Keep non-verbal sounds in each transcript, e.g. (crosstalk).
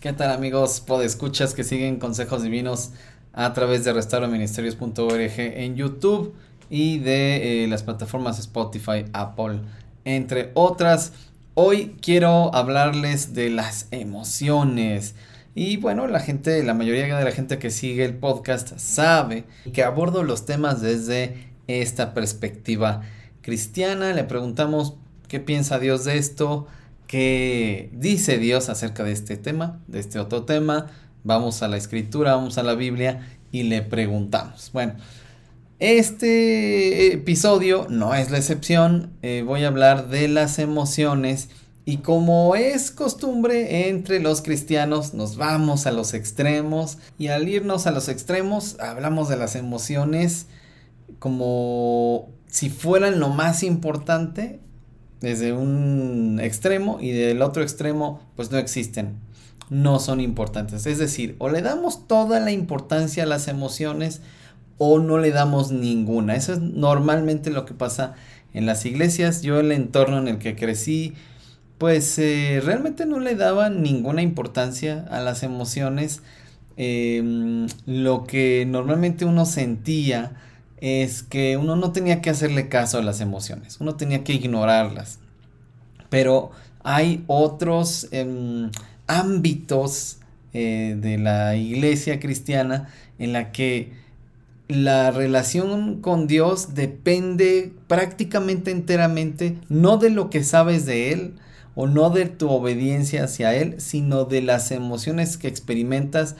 ¿Qué tal amigos podescuchas que siguen consejos divinos a través de restauroministerios.org en YouTube y de eh, las plataformas Spotify, Apple, entre otras? Hoy quiero hablarles de las emociones. Y bueno, la gente, la mayoría de la gente que sigue el podcast sabe que abordo los temas desde esta perspectiva cristiana. Le preguntamos qué piensa Dios de esto, qué dice Dios acerca de este tema, de este otro tema. Vamos a la escritura, vamos a la Biblia y le preguntamos. Bueno, este episodio no es la excepción, eh, voy a hablar de las emociones y como es costumbre entre los cristianos nos vamos a los extremos y al irnos a los extremos hablamos de las emociones como si fueran lo más importante desde un extremo y del otro extremo pues no existen, no son importantes. Es decir, o le damos toda la importancia a las emociones o no le damos ninguna. Eso es normalmente lo que pasa en las iglesias. Yo el entorno en el que crecí, pues eh, realmente no le daba ninguna importancia a las emociones. Em, lo que normalmente uno sentía es que uno no tenía que hacerle caso a las emociones, uno tenía que ignorarlas. Pero hay otros em, ámbitos eh, de la iglesia cristiana en la que la relación con Dios depende prácticamente enteramente no de lo que sabes de Él o no de tu obediencia hacia Él, sino de las emociones que experimentas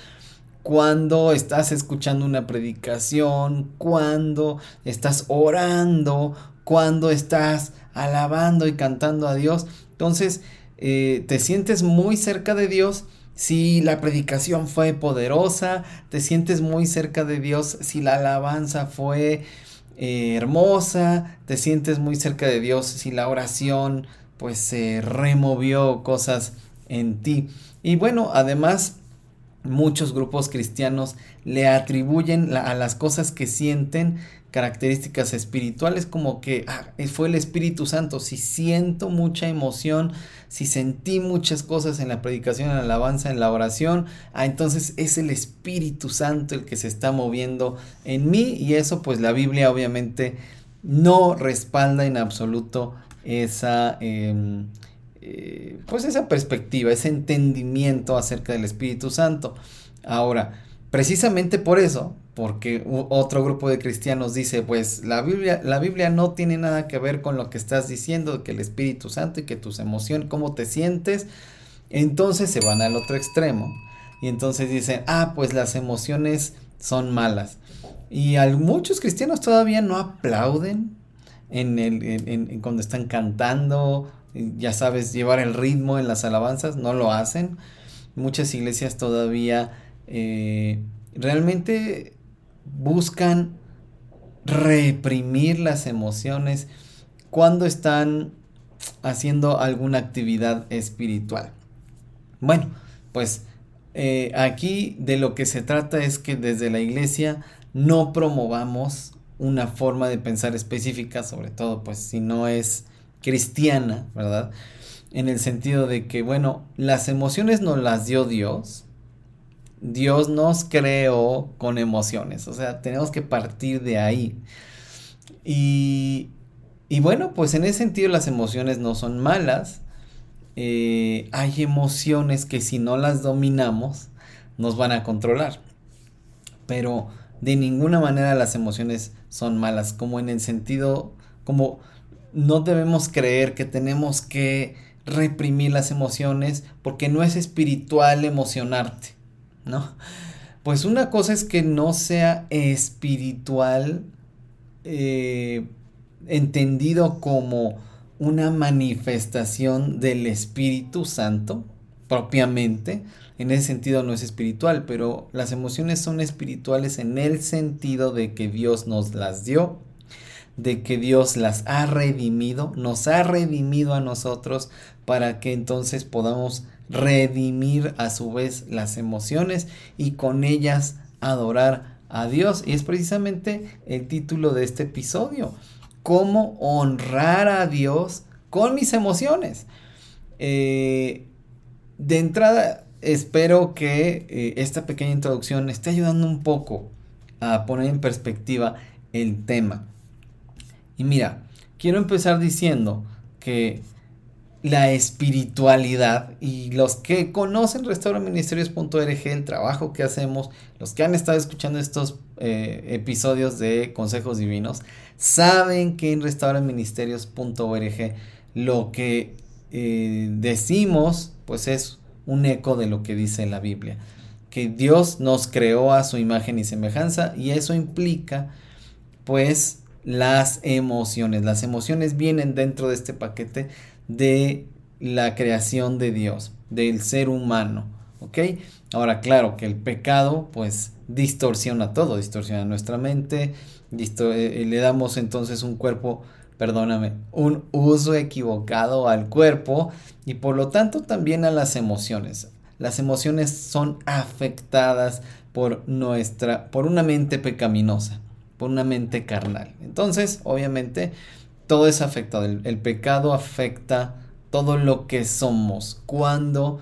cuando estás escuchando una predicación, cuando estás orando, cuando estás alabando y cantando a Dios. Entonces, eh, te sientes muy cerca de Dios si la predicación fue poderosa, te sientes muy cerca de Dios, si la alabanza fue eh, hermosa, te sientes muy cerca de Dios, si la oración pues se removió cosas en ti. Y bueno, además muchos grupos cristianos le atribuyen a las cosas que sienten características espirituales como que ah, fue el Espíritu Santo, si siento mucha emoción, si sentí muchas cosas en la predicación, en la alabanza, en la oración, ah, entonces es el Espíritu Santo el que se está moviendo en mí y eso pues la Biblia obviamente no respalda en absoluto esa... Em, eh, pues esa perspectiva, ese entendimiento acerca del Espíritu Santo. Ahora, precisamente por eso, porque otro grupo de cristianos dice, pues la Biblia, la Biblia no tiene nada que ver con lo que estás diciendo, que el Espíritu Santo y que tus emociones, cómo te sientes, entonces se van al otro extremo y entonces dicen, ah, pues las emociones son malas. Y muchos cristianos todavía no aplauden en el, en, cuando están cantando, ya sabes, llevar el ritmo en las alabanzas, no lo hacen. Muchas iglesias todavía eh, realmente buscan reprimir las emociones cuando están haciendo alguna actividad espiritual. Bueno, pues eh, aquí de lo que se trata es que desde la iglesia no promovamos una forma de pensar específica, sobre todo pues si no es cristiana, ¿verdad? En el sentido de que, bueno, las emociones nos las dio Dios, Dios nos creó con emociones, o sea, tenemos que partir de ahí. Y, y bueno, pues en ese sentido las emociones no son malas. Eh, hay emociones que si no las dominamos nos van a controlar. Pero de ninguna manera las emociones son malas, como en el sentido, como no debemos creer que tenemos que reprimir las emociones porque no es espiritual emocionarte. ¿no? Pues una cosa es que no sea espiritual eh, entendido como una manifestación del Espíritu Santo propiamente. En ese sentido no es espiritual, pero las emociones son espirituales en el sentido de que Dios nos las dio, de que Dios las ha redimido, nos ha redimido a nosotros para que entonces podamos redimir a su vez las emociones y con ellas adorar a Dios. Y es precisamente el título de este episodio. Cómo honrar a Dios con mis emociones. Eh, de entrada, espero que eh, esta pequeña introducción esté ayudando un poco a poner en perspectiva el tema. Y mira, quiero empezar diciendo que la espiritualidad y los que conocen restauraministerios.org, el trabajo que hacemos, los que han estado escuchando estos eh, episodios de consejos divinos, saben que en restauraministerios.org lo que eh, decimos pues es un eco de lo que dice la Biblia, que Dios nos creó a su imagen y semejanza y eso implica pues las emociones. Las emociones vienen dentro de este paquete de la creación de Dios, del ser humano. ¿Ok? Ahora, claro que el pecado, pues, distorsiona todo, distorsiona nuestra mente, eh, le damos entonces un cuerpo, perdóname, un uso equivocado al cuerpo y por lo tanto también a las emociones. Las emociones son afectadas por nuestra, por una mente pecaminosa, por una mente carnal. Entonces, obviamente, todo es afectado. El, pecado afecta todo lo que somos. Cuando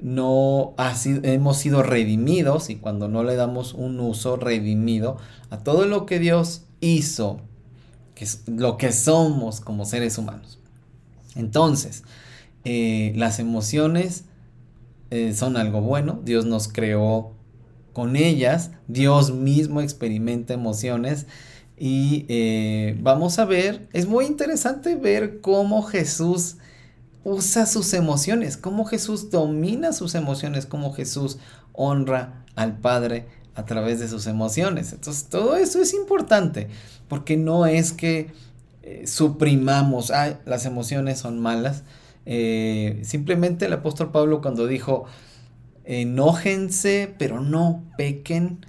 no hemos sido redimidos y cuando no le damos un uso redimido a todo lo que Dios hizo, que es lo que somos como seres humanos. Entonces, eh, las emociones eh, son algo bueno. Dios nos creó con ellas. Dios mismo experimenta emociones y eh, vamos a ver, es muy interesante ver cómo Jesús usa sus emociones, cómo Jesús domina sus emociones, cómo Jesús honra al Padre a través de sus emociones. Entonces, todo eso es importante, porque no es que eh, suprimamos, ah, las emociones son malas. Eh, simplemente el apóstol Pablo cuando dijo, enójense, pero no pequen,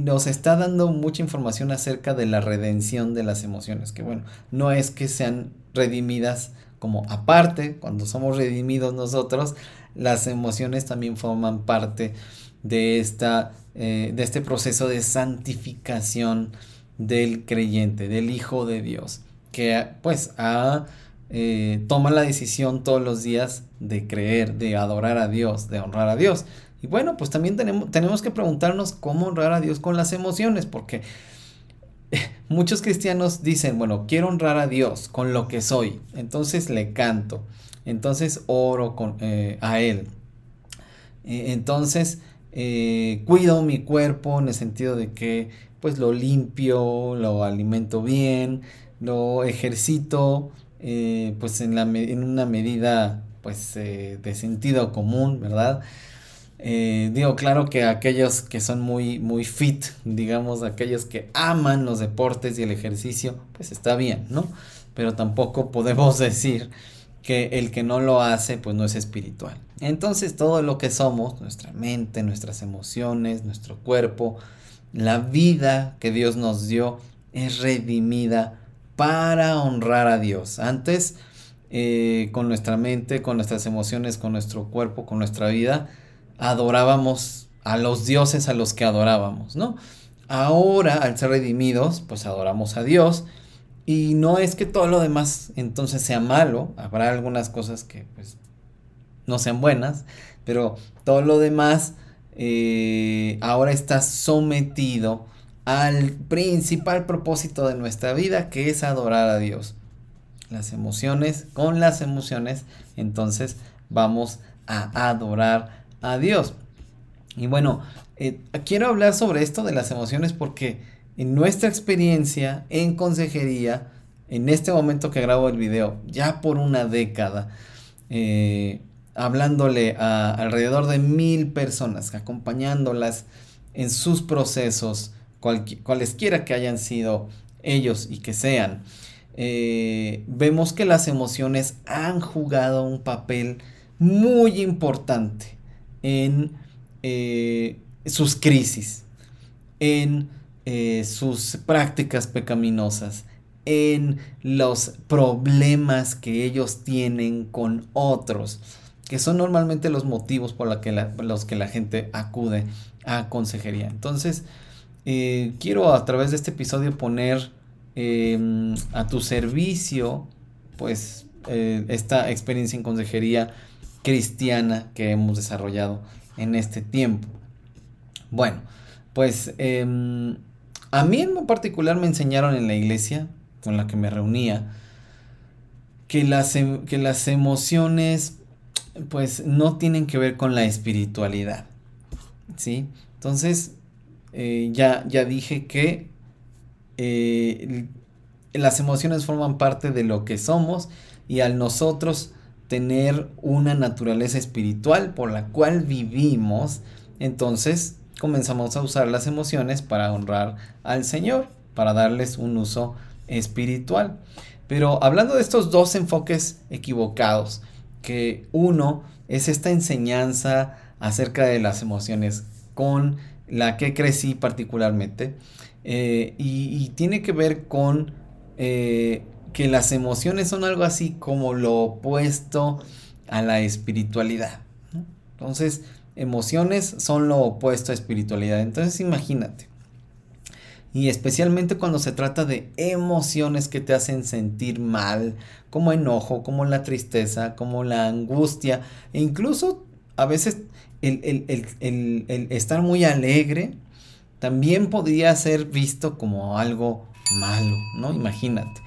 nos está dando mucha información acerca de la redención de las emociones, que bueno, no es que sean redimidas como aparte, cuando somos redimidos nosotros, las emociones también forman parte de, esta, eh, de este proceso de santificación del creyente, del Hijo de Dios, que pues eh, toma la decisión todos los días de creer, de adorar a Dios, de honrar a Dios. Y bueno, pues también tenemos, tenemos que preguntarnos cómo honrar a Dios con las emociones, porque (laughs) muchos cristianos dicen, bueno, quiero honrar a Dios con lo que soy, entonces le canto, entonces oro con, eh, a Él, e, entonces eh, cuido mi cuerpo en el sentido de que pues lo limpio, lo alimento bien, lo ejercito eh, pues en, una medida pues de sentido común, ¿verdad? Eh, digo, claro que aquellos que son muy, muy fit, digamos, aquellos que aman los deportes y el ejercicio, pues está bien, ¿no? Pero tampoco podemos (laughs) decir que el que no lo hace, pues no es espiritual. Entonces todo lo que somos, nuestra mente, nuestras emociones, nuestro cuerpo, la vida que Dios nos dio, es redimida para honrar a Dios. Antes, eh, con nuestra mente, con nuestras emociones, con nuestro cuerpo, con nuestra vida, adorábamos a los dioses a los que adorábamos, ¿no? Ahora, al ser redimidos, pues adoramos a Dios. Y no es que todo lo demás entonces sea malo, habrá algunas cosas que pues no sean buenas, pero todo lo demás eh, ahora está sometido al principal propósito de nuestra vida, que es adorar a Dios. Las emociones, con las emociones, entonces vamos a adorar a Dios. Y bueno, eh, quiero hablar sobre esto de las emociones porque en nuestra experiencia en consejería, en este momento que grabo el video, ya por una década, eh, hablándole a alrededor de mil personas, acompañándolas en sus procesos, cualesquiera que hayan sido ellos y que sean, eh, vemos que las emociones han jugado un papel muy importante en eh, sus crisis, en eh, sus prácticas pecaminosas, en los problemas que ellos tienen con otros, que son normalmente los motivos por los que la gente acude a consejería. Entonces, eh, quiero a través de este episodio poner em, a tu servicio pues eh, esta experiencia en consejería cristiana que hemos desarrollado en este tiempo. Bueno, pues em, a mí en particular me enseñaron en la iglesia con la que me reunía que las, em, que las emociones pues no tienen que ver con la espiritualidad. ¿Sí? Entonces, eh, ya, ya dije que eh, las emociones forman parte de lo que somos y al nosotros tener una naturaleza espiritual por la cual vivimos, entonces comenzamos a usar las emociones para honrar al Señor, para darles un uso espiritual. Pero hablando de estos dos enfoques equivocados, que uno es esta enseñanza acerca de las emociones con la que crecí particularmente, eh, y, tiene que ver con eh, que las emociones son algo así como lo opuesto a la espiritualidad. Entonces, emociones son lo opuesto a espiritualidad. Entonces, imagínate. Y especialmente cuando se trata de emociones que te hacen sentir mal, como enojo, como la tristeza, como la angustia, e incluso a veces el, el estar muy alegre también podría ser visto como algo malo, ¿no? Imagínate.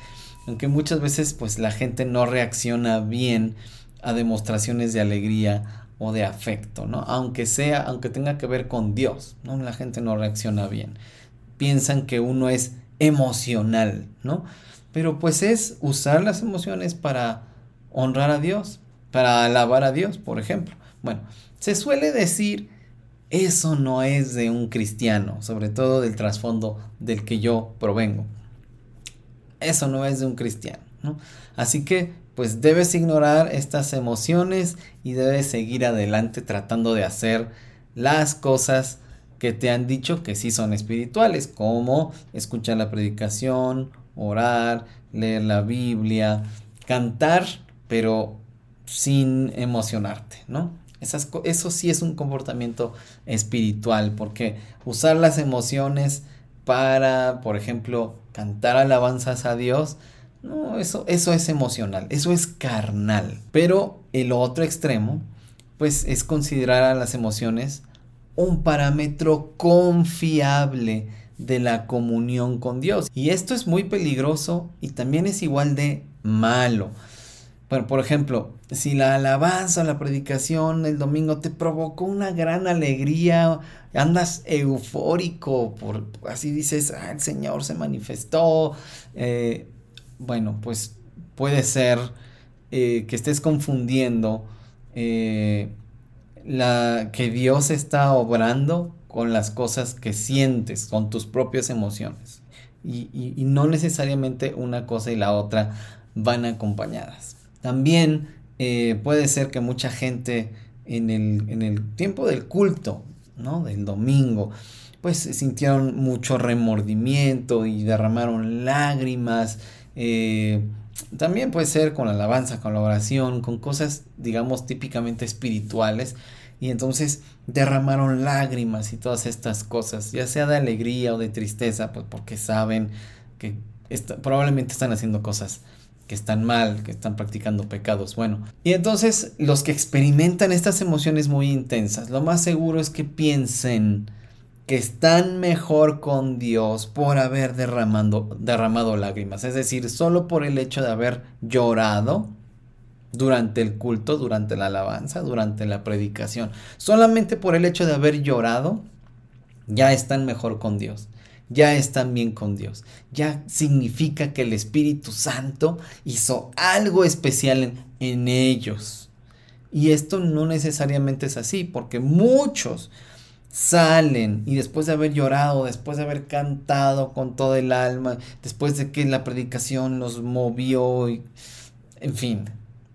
Aunque muchas veces pues la gente no reacciona bien a demostraciones de alegría o de afecto, ¿no? Aunque sea, aunque tenga que ver con Dios, ¿no? La gente no reacciona bien. Piensan que uno es emocional, ¿no? Pero pues es usar las emociones para honrar a Dios, para alabar a Dios, por ejemplo. Bueno, se suele decir eso no es de un cristiano, sobre todo del trasfondo del que yo provengo. Eso no es de un cristiano. Así que pues debes ignorar estas emociones y debes seguir adelante tratando de hacer las cosas que te han dicho que sí son espirituales, como escuchar la predicación, orar, leer la Biblia, cantar, pero sin emocionarte, ¿no? Eso sí es un comportamiento espiritual, porque usar las emociones para, por ejemplo, cantar alabanzas a Dios, no, eso, eso es emocional, eso es carnal. Pero el otro extremo, pues es considerar a las emociones un parámetro confiable de la comunión con Dios. Y esto es muy peligroso y también es igual de malo. Bueno, por ejemplo, si la alabanza, la predicación el domingo te provocó una gran alegría, andas eufórico, por, así dices, ah, el Señor se manifestó, eh, bueno, pues puede ser eh, que estés confundiendo eh, la, que Dios está obrando con las cosas que sientes, con tus propias emociones. y no necesariamente una cosa y la otra van acompañadas. También eh, puede ser que mucha gente en el, tiempo del culto, ¿no? Del domingo, pues sintieron mucho remordimiento y derramaron lágrimas. Eh, también puede ser con la alabanza, con la oración, con cosas, digamos, típicamente espirituales. Y entonces derramaron lágrimas y todas estas cosas, ya sea de alegría o de tristeza, pues porque saben que probablemente están haciendo cosas que están mal, que están practicando pecados. Bueno, y entonces los que experimentan estas emociones muy intensas, lo más seguro es que piensen que están mejor con Dios por haber derramando, derramado lágrimas. Es decir, solo por el hecho de haber llorado durante el culto, durante la alabanza, durante la predicación. Solamente por el hecho de haber llorado, ya están mejor con Dios ya están bien con Dios. Ya significa que el Espíritu Santo hizo algo especial en, ellos. Y esto no necesariamente es así, porque muchos salen y después de haber llorado, después de haber cantado con todo el alma, después de que la predicación los movió, en fin,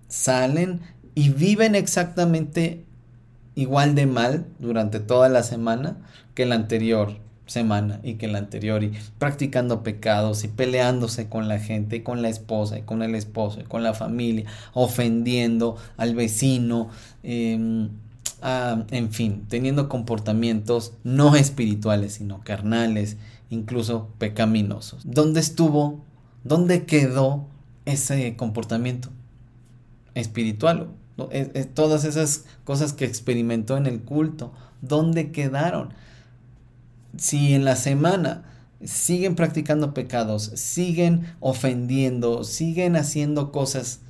salen y viven exactamente igual de mal durante toda la semana que la anterior semana y que la anterior y practicando pecados y peleándose con la gente, con la esposa y con el esposo y con la familia, ofendiendo al vecino, em, en fin, teniendo comportamientos no espirituales sino carnales, incluso pecaminosos. ¿Dónde estuvo? ¿Dónde quedó ese comportamiento espiritual, todas esas cosas que experimentó en el culto, ¿dónde quedaron? Si en la semana siguen practicando pecados, siguen ofendiendo, siguen haciendo cosas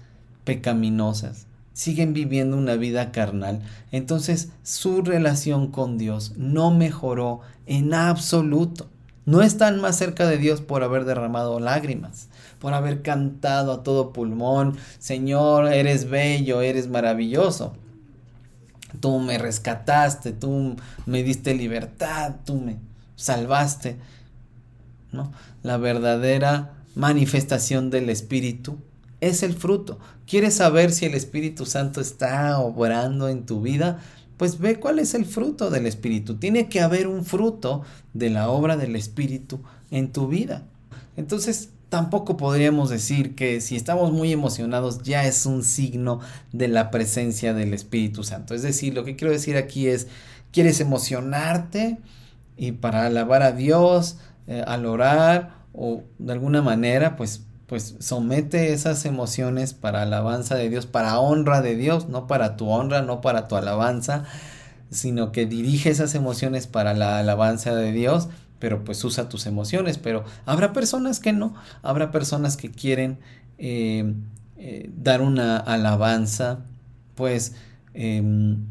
pecaminosas, siguen viviendo una vida carnal, entonces su relación con Dios no mejoró en absoluto. No están más cerca de Dios por haber derramado lágrimas, por haber cantado a todo pulmón, Señor, eres bello, eres maravilloso. Tú me rescataste, tú me diste libertad, tú me salvaste. ¿no? La verdadera manifestación del Espíritu es el fruto. ¿Quieres saber si el Espíritu Santo está obrando en tu vida? Pues ve cuál es el fruto del Espíritu. Tiene que haber un fruto de la obra del Espíritu en tu vida. Entonces, tampoco podríamos decir que si estamos muy emocionados ya es un signo de la presencia del Espíritu Santo. Es decir, lo que quiero decir aquí es, ¿quieres emocionarte? Y para alabar a Dios, eh, al orar o de alguna manera, pues, pues somete esas emociones para alabanza de Dios, para honra de Dios, no para tu honra, no para tu alabanza, sino que dirige esas emociones para la alabanza de Dios, pero pues usa tus emociones, pero habrá personas que no, habrá personas que quieren eh, eh, dar una alabanza, pues em,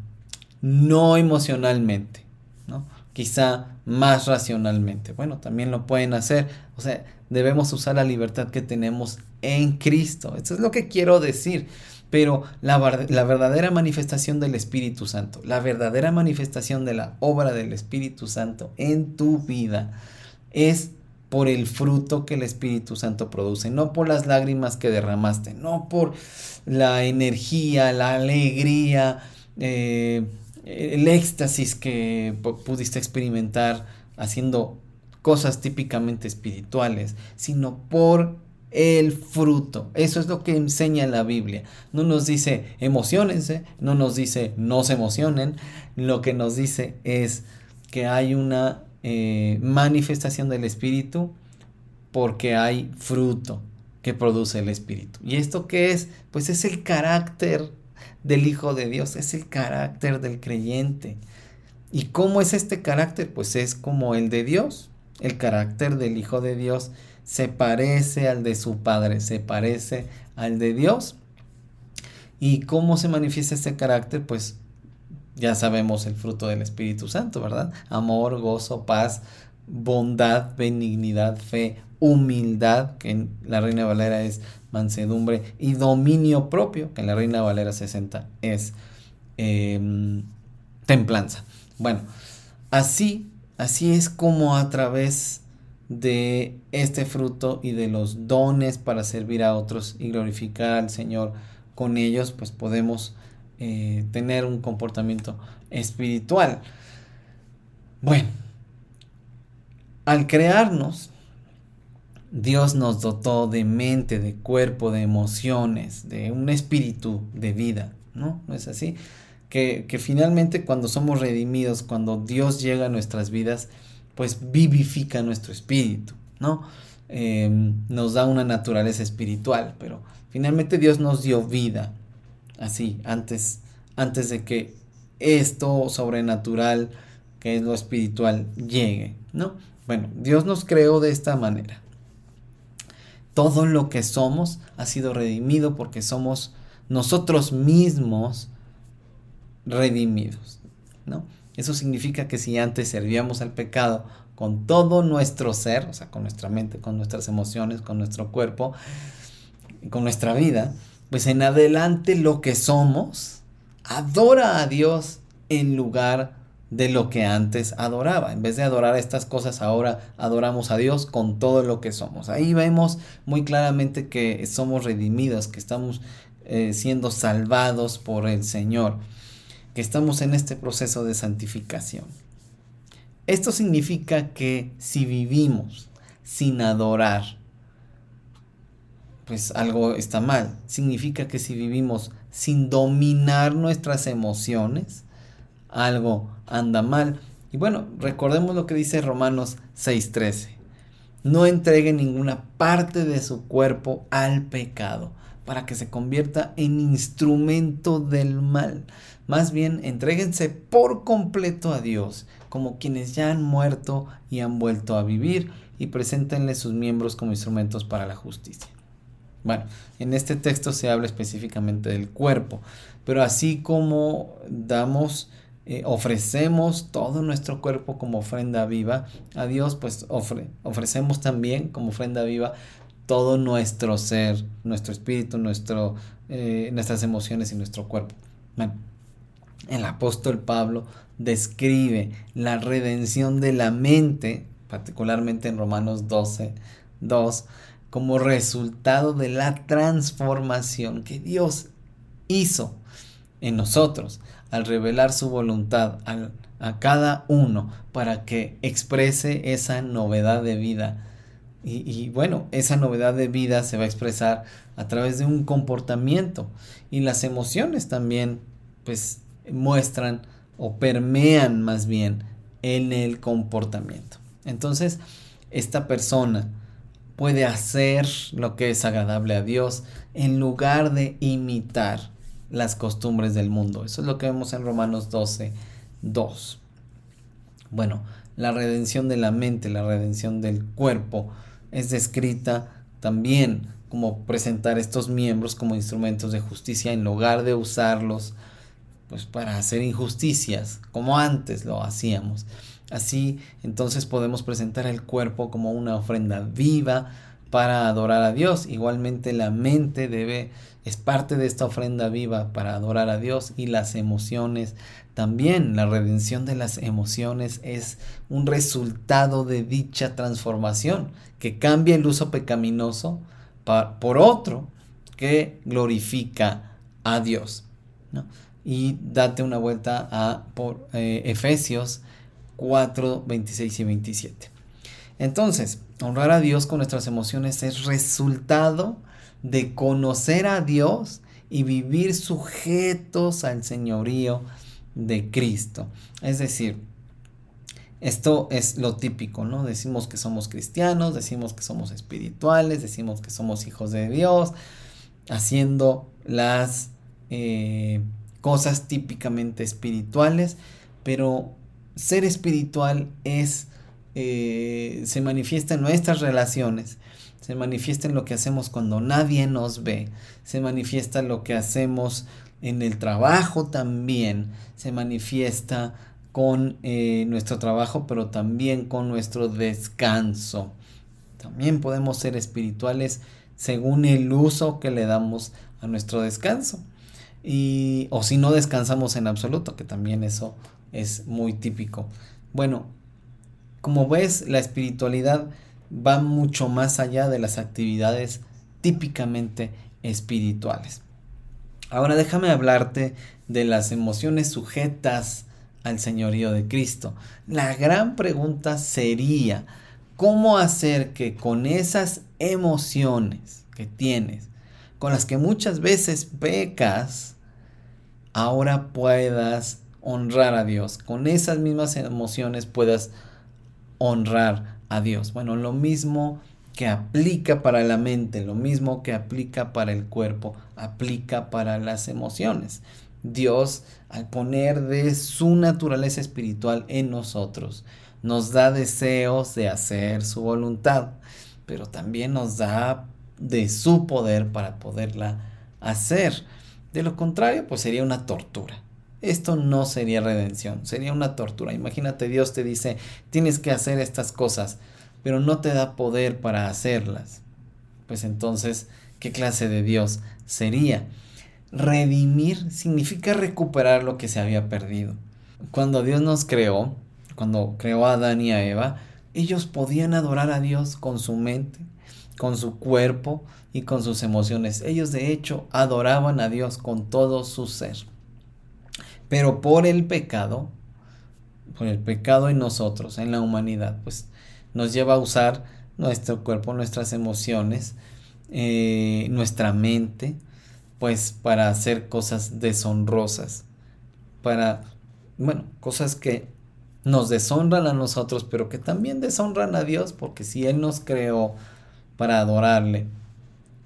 no emocionalmente, ¿no? quizá más racionalmente. Bueno, también lo pueden hacer. O sea, debemos usar la libertad que tenemos en Cristo. Eso es lo que quiero decir. Pero la, la, verdadera manifestación del Espíritu Santo, la verdadera manifestación de la obra del Espíritu Santo en tu vida es por el fruto que el Espíritu Santo produce, no por las lágrimas que derramaste, no por la energía, la alegría, eh, el éxtasis que pudiste experimentar haciendo cosas típicamente espirituales, sino por el fruto. Eso es lo que enseña la Biblia. No nos dice emocionense, no nos dice no se emocionen. Lo que nos dice es que hay una eh, manifestación del Espíritu porque hay fruto que produce el Espíritu. ¿Y esto qué es? Pues es el carácter del Hijo de Dios, es el carácter del creyente. ¿Y cómo es este carácter? Pues es como el de Dios. El carácter del Hijo de Dios se parece al de su Padre, se parece al de Dios. ¿Y cómo se manifiesta este carácter? Pues ya sabemos el fruto del Espíritu Santo, ¿verdad? Amor, gozo, paz, bondad, benignidad, fe, humildad, que en la Reina Valera es mansedumbre, y dominio propio, que en la Reina Valera 60 es em, templanza. Bueno, así, así es como a través de este fruto y de los dones para servir a otros y glorificar al Señor con ellos, pues podemos eh, tener un comportamiento espiritual. Bueno, al crearnos, Dios nos dotó de mente, de cuerpo, de emociones, de un espíritu de vida, ¿no? ¿No es así? Que, finalmente cuando somos redimidos, cuando Dios llega a nuestras vidas, pues vivifica nuestro espíritu, ¿no? Em, nos da una naturaleza espiritual, pero finalmente Dios nos dio vida, así, antes, antes de que esto sobrenatural, que es lo espiritual, llegue, ¿no? Bueno, Dios nos creó de esta manera todo lo que somos ha sido redimido porque somos nosotros mismos redimidos, ¿no? Eso significa que si antes servíamos al pecado con todo nuestro ser, o sea, con nuestra mente, con nuestras emociones, con nuestro cuerpo, con nuestra vida, pues en adelante lo que somos adora a Dios en lugar de lo que antes adoraba. En vez de adorar estas cosas, ahora adoramos a Dios con todo lo que somos. Ahí vemos muy claramente que somos redimidos, que estamos eh, siendo salvados por el Señor, que estamos en este proceso de santificación. Esto significa que si vivimos sin adorar, pues algo está mal. Significa que si vivimos sin dominar nuestras emociones, algo anda mal. Y bueno, recordemos lo que dice Romanos 6:13. no entregue ninguna parte de su cuerpo al pecado para que se convierta en instrumento del mal. Más bien, entréguense por completo a Dios, como quienes ya han muerto y han vuelto a vivir, y preséntenle sus miembros como instrumentos para la justicia. Bueno, en este texto se habla específicamente del cuerpo, pero así como damos, eh, ofrecemos todo nuestro cuerpo como ofrenda viva a Dios, pues ofrecemos también como ofrenda viva todo nuestro ser, nuestro espíritu, nuestro, eh, nuestras emociones y nuestro cuerpo. el apóstol Pablo describe la redención de la mente, particularmente en Romanos 12, 2, como resultado de la transformación que Dios hizo en nosotros al revelar su voluntad a cada uno para que exprese esa novedad de vida y, bueno, esa novedad de vida se va a expresar a través de un comportamiento. Y las emociones también, pues, muestran o permean más bien en el comportamiento. Entonces, esta persona puede hacer lo que es agradable a Dios en lugar de imitar las costumbres del mundo. Eso es lo que vemos en Romanos 12, 2. Bueno, la redención de la mente, la redención del cuerpo, es descrita también como presentar estos miembros como instrumentos de justicia en lugar de usarlos pues para hacer injusticias como antes lo hacíamos. Así entonces podemos presentar el cuerpo como una ofrenda viva para adorar a Dios. Igualmente la mente debe es parte de esta ofrenda viva para adorar a Dios y las emociones también. La redención de las emociones es un resultado de dicha transformación que cambia el uso pecaminoso por otro que glorifica a Dios. Y date una vuelta a por, eh, Efesios 4, 26 y 27. Entonces, honrar a Dios con nuestras emociones es resultado de conocer a Dios y vivir sujetos al señorío de Cristo. Es decir, esto es lo típico, ¿no? Decimos que somos cristianos, decimos que somos espirituales, decimos que somos hijos de Dios, haciendo las eh, cosas típicamente espirituales, pero ser espiritual es, eh, se manifiesta en nuestras relaciones, se manifiesta en lo que hacemos cuando nadie nos ve, se manifiesta lo que hacemos en el trabajo también, se manifiesta con eh, nuestro trabajo, pero también con nuestro descanso. También podemos ser espirituales según el uso que le damos a nuestro descanso. Y, o si no descansamos en absoluto, que también eso es muy típico. Bueno, como ves, la espiritualidad va mucho más allá de las actividades típicamente espirituales. Ahora déjame hablarte de las emociones sujetas al señorío de Cristo. La gran pregunta sería, ¿cómo hacer que con esas emociones que tienes, con las que muchas veces pecas, ahora puedas honrar a Dios? Con esas mismas emociones puedas honrar a Dios. Bueno, lo mismo que aplica para la mente, lo mismo que aplica para el cuerpo, aplica para las emociones. Dios, al poner de su naturaleza espiritual en nosotros, nos da deseos de hacer su voluntad, pero también nos da de su poder para poderla hacer. De lo contrario, pues sería una tortura. Esto no sería redención, sería una tortura. Imagínate, Dios te dice, tienes que hacer estas cosas, pero no te da poder para hacerlas. Pues entonces, ¿qué clase de Dios sería? Redimir significa recuperar lo que se había perdido. Cuando Dios nos creó, cuando creó a Adán y a Eva, ellos podían adorar a Dios con su mente, con su cuerpo y con sus emociones. Ellos de hecho adoraban a Dios con todo su ser. Pero por el pecado, por el pecado en nosotros, en la humanidad, pues nos lleva a usar nuestro cuerpo, nuestras emociones, eh, nuestra mente, pues para hacer cosas deshonrosas, para, bueno, cosas que nos deshonran a nosotros, pero que también deshonran a Dios, porque si Él nos creó para adorarle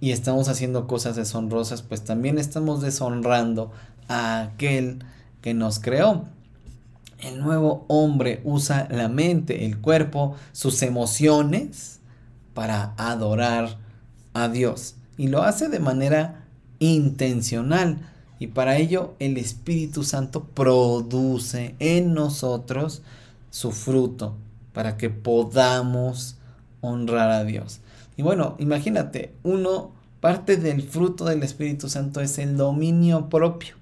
y estamos haciendo cosas deshonrosas, pues también estamos deshonrando a aquel que nos creó. El nuevo hombre usa la mente, el cuerpo, sus emociones para adorar a Dios. Y lo hace de manera intencional. Y para ello el Espíritu Santo produce en nosotros su fruto para que podamos honrar a Dios. Y bueno, imagínate, uno, parte del fruto del Espíritu Santo es el dominio propio,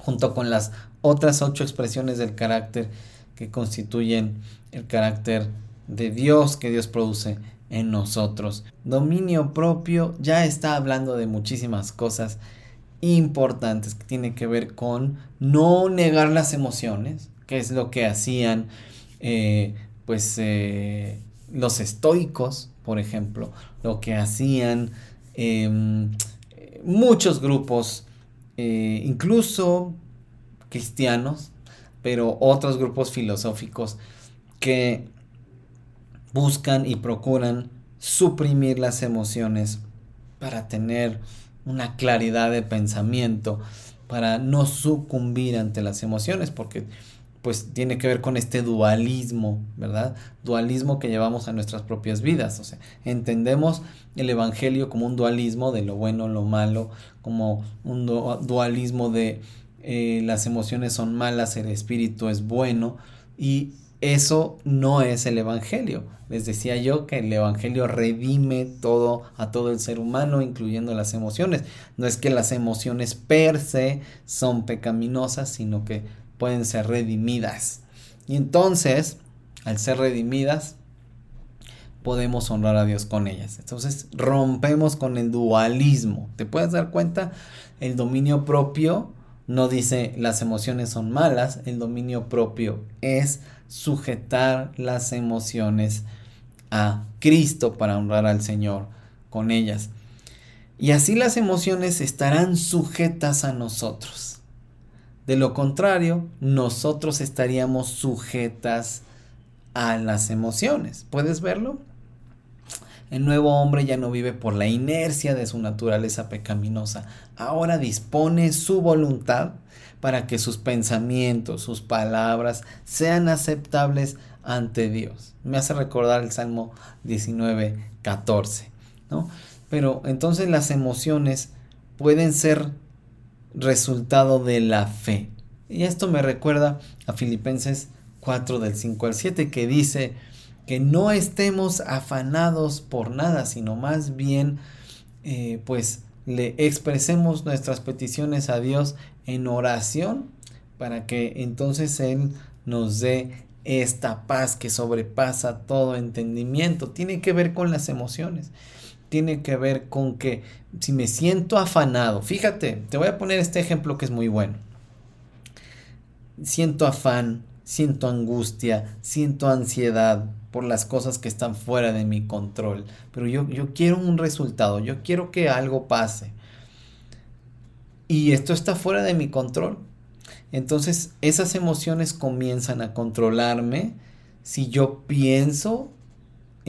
junto con las otras ocho expresiones del carácter que constituyen el carácter de Dios que Dios produce en nosotros. Dominio propio ya está hablando de muchísimas cosas importantes que tiene que ver con no negar las emociones, que es lo que hacían eh, pues eh, los estoicos, por ejemplo, lo que hacían em, muchos grupos, eh, incluso cristianos, pero otros grupos filosóficos que buscan y procuran suprimir las emociones para tener una claridad de pensamiento, para no sucumbir ante las emociones, porque pues tiene que ver con este dualismo, ¿verdad? Dualismo que llevamos a nuestras propias vidas. O sea, entendemos el Evangelio como un dualismo de lo bueno, lo malo, como un dualismo de eh, las emociones son malas, el espíritu es bueno, y eso no es el Evangelio. Les decía yo que el Evangelio redime todo a todo el ser humano, incluyendo las emociones. No es que las emociones per se son pecaminosas, sino que pueden ser redimidas. Y entonces, al ser redimidas, podemos honrar a Dios con ellas. Entonces, rompemos con el dualismo. ¿Te puedes dar cuenta? El dominio propio no dice las emociones son malas, el dominio propio es sujetar las emociones a Cristo para honrar al Señor con ellas. Y así las emociones estarán sujetas a nosotros. De lo contrario, nosotros estaríamos sujetas a las emociones. ¿Puedes verlo? El nuevo hombre ya no vive por la inercia de su naturaleza pecaminosa. Ahora dispone su voluntad para que sus pensamientos, sus palabras sean aceptables ante Dios. Me hace recordar el Salmo 19, 14. ¿no? Pero entonces las emociones pueden ser resultado de la fe. Y esto me recuerda a Filipenses 4 del 5 al 7 que dice, que no estemos afanados por nada, sino más bien eh, pues le expresemos nuestras peticiones a Dios en oración para que entonces Él nos dé esta paz que sobrepasa todo entendimiento. Tiene que ver con las emociones. Tiene que ver con que si me siento afanado, fíjate, te voy a poner este ejemplo que es muy bueno. Siento afán, siento angustia, siento ansiedad, por las cosas que están fuera de mi control. Pero yo, yo quiero un resultado, yo quiero que algo pase. Y esto está fuera de mi control. Entonces esas emociones comienzan a controlarme si yo pienso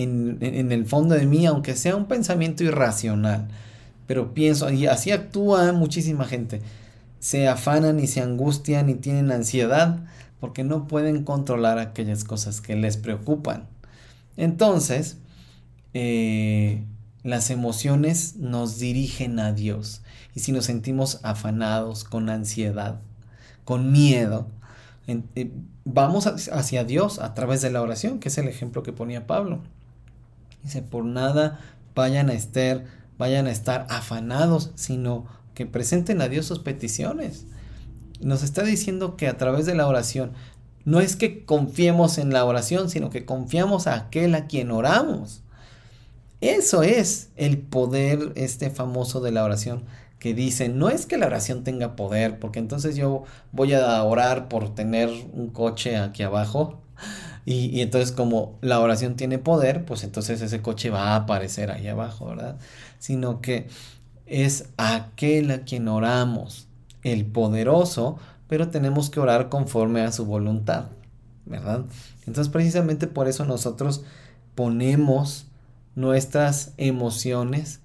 en, el fondo de mí, aunque sea un pensamiento irracional. Pero pienso, y así actúa muchísima gente. Se afanan y se angustian y tienen ansiedad porque no pueden controlar aquellas cosas que les preocupan. Entonces, eh, las emociones nos dirigen a Dios. Y si nos sentimos afanados, con ansiedad, con miedo, eh, vamos hacia Dios a través de la oración, que es el ejemplo que ponía Pablo. Dice, por nada vayan a estar, vayan a estar afanados, sino que presenten a Dios sus peticiones nos está diciendo que a través de la oración no es que confiemos en la oración, sino que confiamos a aquel a quien oramos. Eso es el poder este famoso de la oración que dice, no es que la oración tenga poder, porque entonces yo voy a orar por tener un coche aquí abajo, y, entonces como la oración tiene poder, pues entonces ese coche va a aparecer ahí abajo, ¿verdad? Sino que es aquel a quien oramos el poderoso pero tenemos que orar conforme a su voluntad, ¿verdad? Entonces precisamente por eso nosotros ponemos nuestras emociones,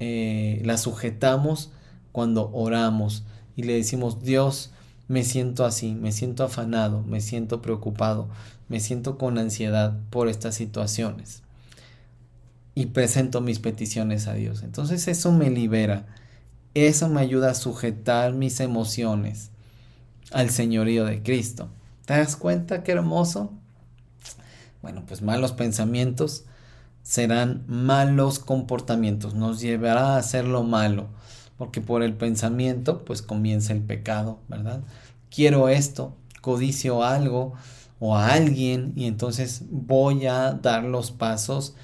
eh, las sujetamos cuando oramos y le decimos, Dios, me siento así, me siento afanado, me siento preocupado, me siento con ansiedad por estas situaciones. Y presento mis peticiones a Dios. Entonces eso me libera, eso me ayuda a sujetar mis emociones al señorío de Cristo. ¿Te das cuenta qué hermoso? Bueno, pues malos pensamientos serán malos comportamientos, nos llevará a hacer lo malo, porque por el pensamiento pues comienza el pecado, ¿verdad? Quiero esto, codicio algo o a alguien y entonces voy a dar los pasos,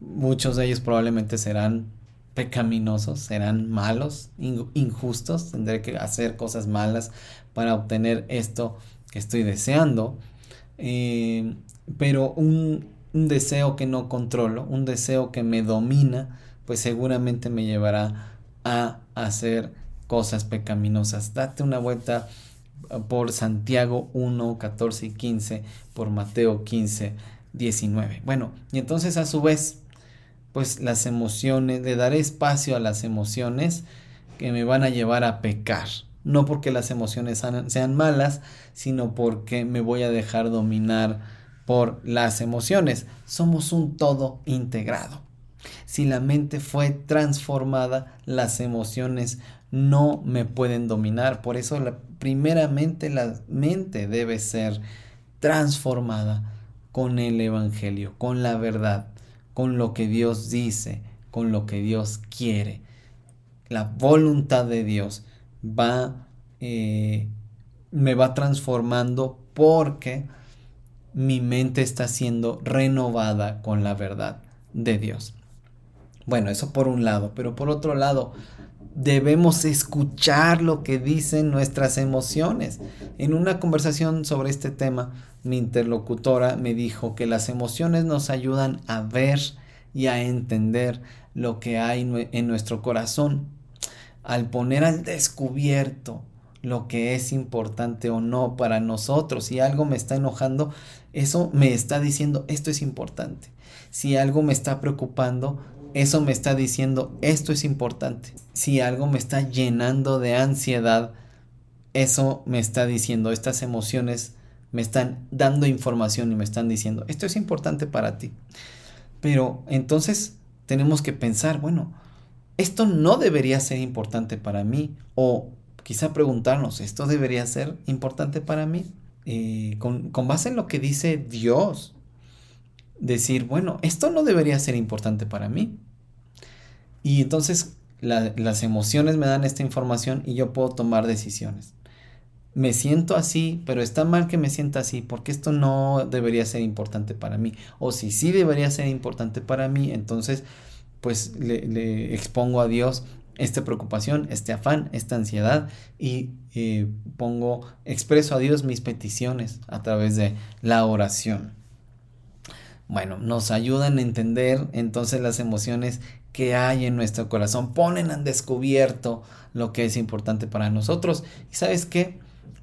muchos de ellos probablemente serán pecaminosos, serán malos, injustos, tendré que hacer cosas malas para obtener esto que estoy deseando, eh, pero un, un deseo que no controlo, un deseo que me domina, pues seguramente me llevará a hacer cosas pecaminosas. Date una vuelta uh, por Santiago 1, 14 y 15, por Mateo 15, 19. Bueno, y entonces a su vez, pues las emociones, le daré espacio a las emociones que me van a llevar a pecar. No porque las emociones sean malas, sino porque me voy a dejar dominar por las emociones. Somos un todo integrado. Si la mente fue transformada, las emociones no me pueden dominar. Por eso, primeramente, la mente debe ser transformada con el Evangelio, con la verdad, con lo que Dios dice, con lo que Dios quiere. La voluntad de Dios va, eh, me va transformando porque mi mente está siendo renovada con la verdad de Dios. Bueno, eso por un lado, pero por otro lado, debemos escuchar lo que dicen nuestras emociones. En una conversación sobre este tema, mi interlocutora me dijo que las emociones nos ayudan a ver y a entender lo que hay en nuestro corazón. Al poner al descubierto lo que es importante o no para nosotros, si algo me está enojando, eso me está diciendo esto es importante. Si algo me está preocupando, eso me está diciendo, esto es importante. Si algo me está llenando de ansiedad, eso me está diciendo, estas emociones me están dando información y me están diciendo, esto es importante para ti. Pero entonces tenemos que pensar, bueno, esto no debería ser importante para mí. O quizá preguntarnos, ¿esto debería ser importante para mí? Eh, con, con base en lo que dice Dios, decir, bueno, esto no debería ser importante para mí. Y entonces las emociones me dan esta información y yo puedo tomar decisiones. Me siento así, pero está mal que me sienta así, porque esto no debería ser importante para mí. O si sí debería ser importante para mí, entonces pues le, expongo a Dios esta preocupación, este afán, esta ansiedad y eh, pongo, expreso a Dios mis peticiones a través de la oración. Bueno, nos ayudan a entender entonces las emociones que hay en nuestro corazón, ponen al descubierto lo que es importante para nosotros. Y sabes qué,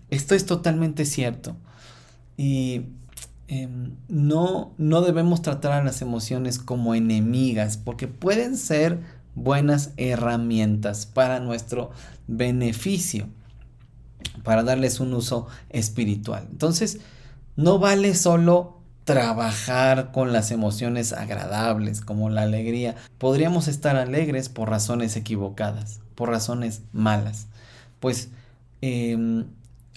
esto es totalmente cierto. Y em, no, no debemos tratar a las emociones como enemigas, porque pueden ser buenas herramientas para nuestro beneficio, para darles un uso espiritual. Entonces, no vale solo trabajar con las emociones agradables como la alegría. Podríamos estar alegres por razones equivocadas, por razones malas. Pues em,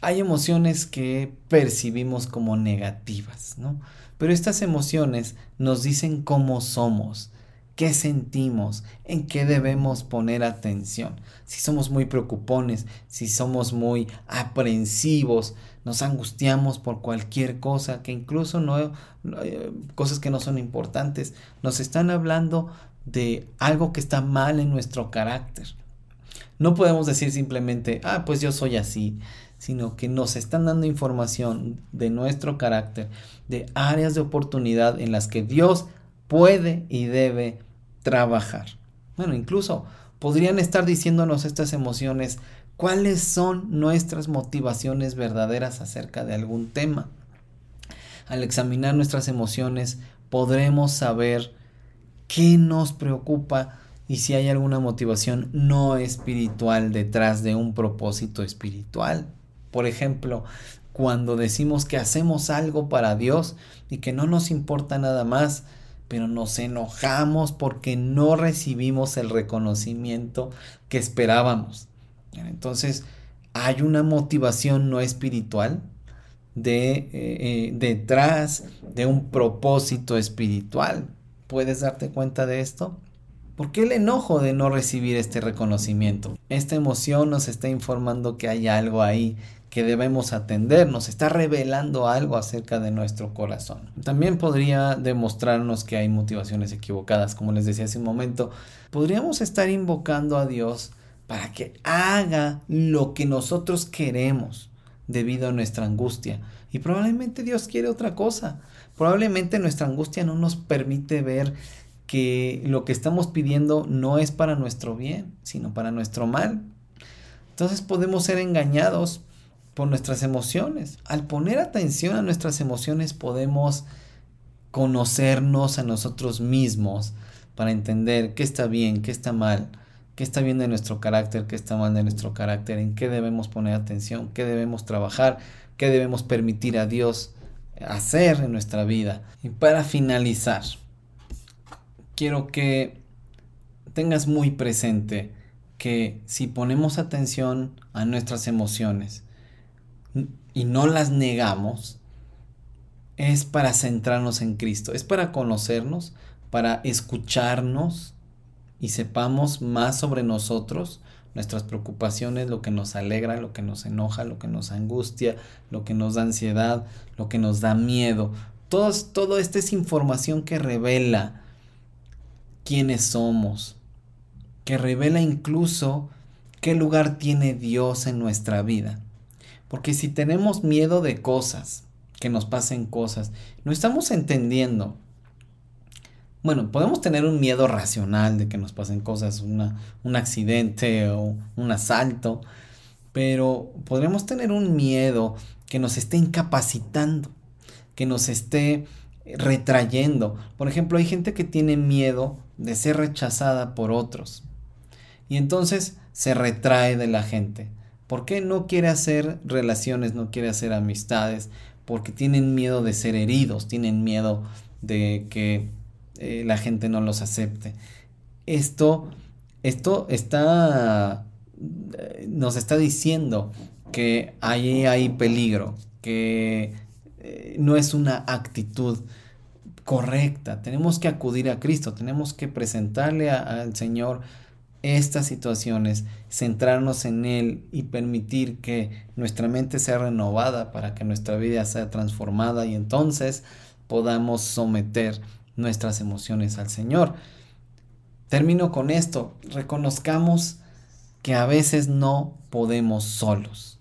hay emociones que percibimos como negativas, ¿no? Pero estas emociones nos dicen cómo somos, qué sentimos, en qué debemos poner atención. Si somos muy preocupones, si somos muy aprensivos, nos angustiamos por cualquier cosa, que incluso no, cosas que no son importantes, nos están hablando de algo que está mal en nuestro carácter. No podemos decir simplemente, ah, pues yo soy así, sino que nos están dando información de nuestro carácter, de áreas de oportunidad en las que Dios puede y debe trabajar. Bueno, incluso podrían estar diciéndonos estas emociones cuáles son nuestras motivaciones verdaderas acerca de algún tema. Al examinar nuestras emociones podremos saber qué nos preocupa y si hay alguna motivación no espiritual detrás de un propósito espiritual. Por ejemplo, cuando decimos que hacemos algo para Dios y que no nos importa nada más, pero nos enojamos porque no recibimos el reconocimiento que esperábamos. Entonces, hay una motivación no espiritual de, eh, eh, detrás de un propósito espiritual. ¿Puedes darte cuenta de esto? ¿Por qué el enojo de no recibir este reconocimiento? Esta emoción nos está informando que hay algo ahí que debemos atender, nos está revelando algo acerca de nuestro corazón. También podría demostrarnos que hay motivaciones equivocadas, como les decía hace un momento. Podríamos estar invocando a Dios para que haga lo que nosotros queremos debido a nuestra angustia. Y probablemente Dios quiere otra cosa. Probablemente nuestra angustia no nos permite ver que lo que estamos pidiendo no es para nuestro bien, sino para nuestro mal. Entonces podemos ser engañados por nuestras emociones. Al poner atención a nuestras emociones podemos conocernos a nosotros mismos para entender qué está bien, qué está mal, qué está bien de nuestro carácter, qué está mal de nuestro carácter, en qué debemos poner atención, qué debemos trabajar, qué debemos permitir a Dios hacer en nuestra vida. Y para finalizar, quiero que tengas muy presente que si ponemos atención a nuestras emociones y no las negamos, es para centrarnos en Cristo, es para conocernos, para escucharnos y sepamos más sobre nosotros, nuestras preocupaciones, lo que nos alegra, lo que nos enoja, lo que nos angustia, lo que nos da ansiedad, lo que nos da miedo. Todo, todo esto es información que revela quiénes somos, que revela incluso qué lugar tiene Dios en nuestra vida. Porque si tenemos miedo de cosas, que nos pasen cosas, no estamos entendiendo. Bueno, podemos tener un miedo racional de que nos pasen cosas, un accidente o un asalto, pero podremos tener un miedo que nos esté incapacitando, que nos esté retrayendo. Por ejemplo, hay gente que tiene miedo de ser rechazada por otros. Y entonces se retrae de la gente. ¿Por qué no quiere hacer relaciones, no quiere hacer amistades? Porque tienen miedo de ser heridos, tienen miedo de que eh, la gente no los acepte. Esto, esto está, nos está diciendo que ahí hay peligro, que eh, no es una actitud correcta. Tenemos que acudir a Cristo, tenemos que presentarle al Señor estas situaciones, centrarnos en Él y permitir que nuestra mente sea renovada para que nuestra vida sea transformada y entonces podamos someter nuestras emociones al Señor. Termino con esto, reconozcamos que a veces no podemos solos.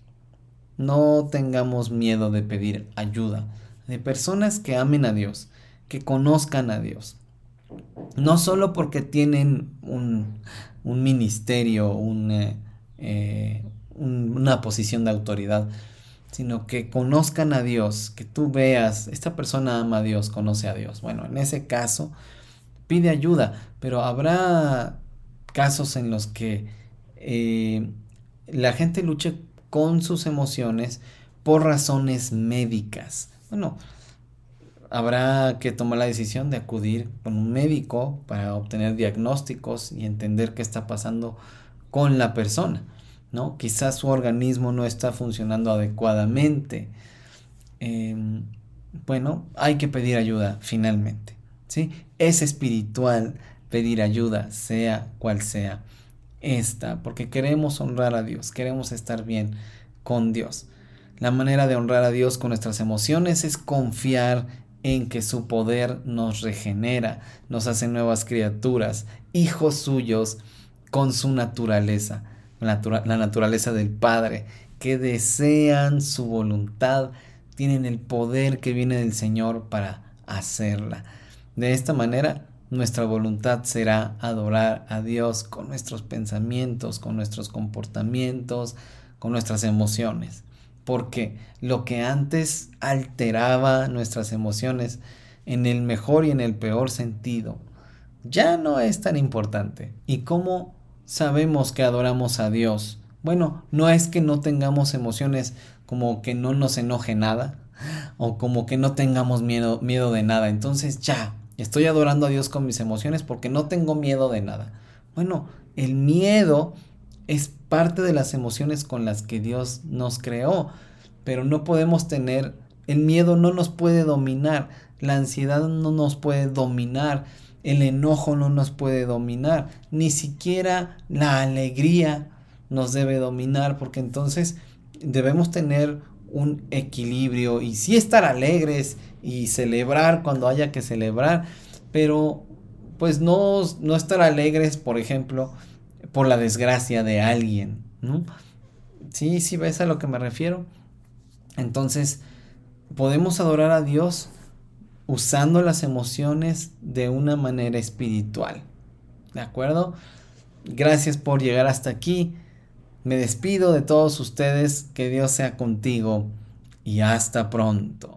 No tengamos miedo de pedir ayuda de personas que amen a Dios, que conozcan a Dios. No solo porque tienen un, ministerio, eh, eh, una posición de autoridad, sino que conozcan a Dios, que tú veas, esta persona ama a Dios, conoce a Dios. Bueno, en ese caso, pide ayuda, pero habrá casos en los que eh, la gente luche con sus emociones por razones médicas. Bueno, habrá que tomar la decisión de acudir con un médico para obtener diagnósticos y entender qué está pasando con la persona, ¿no? Quizás su organismo no está funcionando adecuadamente. Em, bueno, hay que pedir ayuda finalmente, ¿sí? Es espiritual pedir ayuda, sea cual sea esta, porque queremos honrar a Dios, queremos estar bien con Dios. La manera de honrar a Dios con nuestras emociones es confiar en que su poder nos regenera, nos hace nuevas criaturas, hijos suyos con su naturaleza, la, naturaleza del Padre, que desean su voluntad, tienen el poder que viene del Señor para hacerla. De esta manera nuestra voluntad será adorar a Dios con nuestros pensamientos, con nuestros comportamientos, con nuestras emociones. Porque lo que antes alteraba nuestras emociones en el mejor y en el peor sentido, ya no es tan importante. ¿Y cómo sabemos que adoramos a Dios? Bueno, no es que no tengamos emociones como que no nos enoje nada (laughs) o como que no tengamos miedo, miedo de nada. Entonces ya, estoy adorando a Dios con mis emociones porque no tengo miedo de nada. Bueno, el miedo es parte de las emociones con las que Dios nos creó, pero no podemos tener, el miedo no nos puede dominar, la ansiedad no nos puede dominar, el enojo no nos puede dominar, ni siquiera la alegría nos debe dominar, porque entonces debemos tener un equilibrio y sí estar alegres y celebrar cuando haya que celebrar, pero pues no, no estar alegres, por ejemplo, por la desgracia de alguien, ¿no? Sí, sí, ves a lo que me refiero. Entonces, podemos adorar a Dios usando las emociones de una manera espiritual. ¿De acuerdo? Gracias por llegar hasta aquí. Me despido de todos ustedes. Que Dios sea contigo y hasta pronto.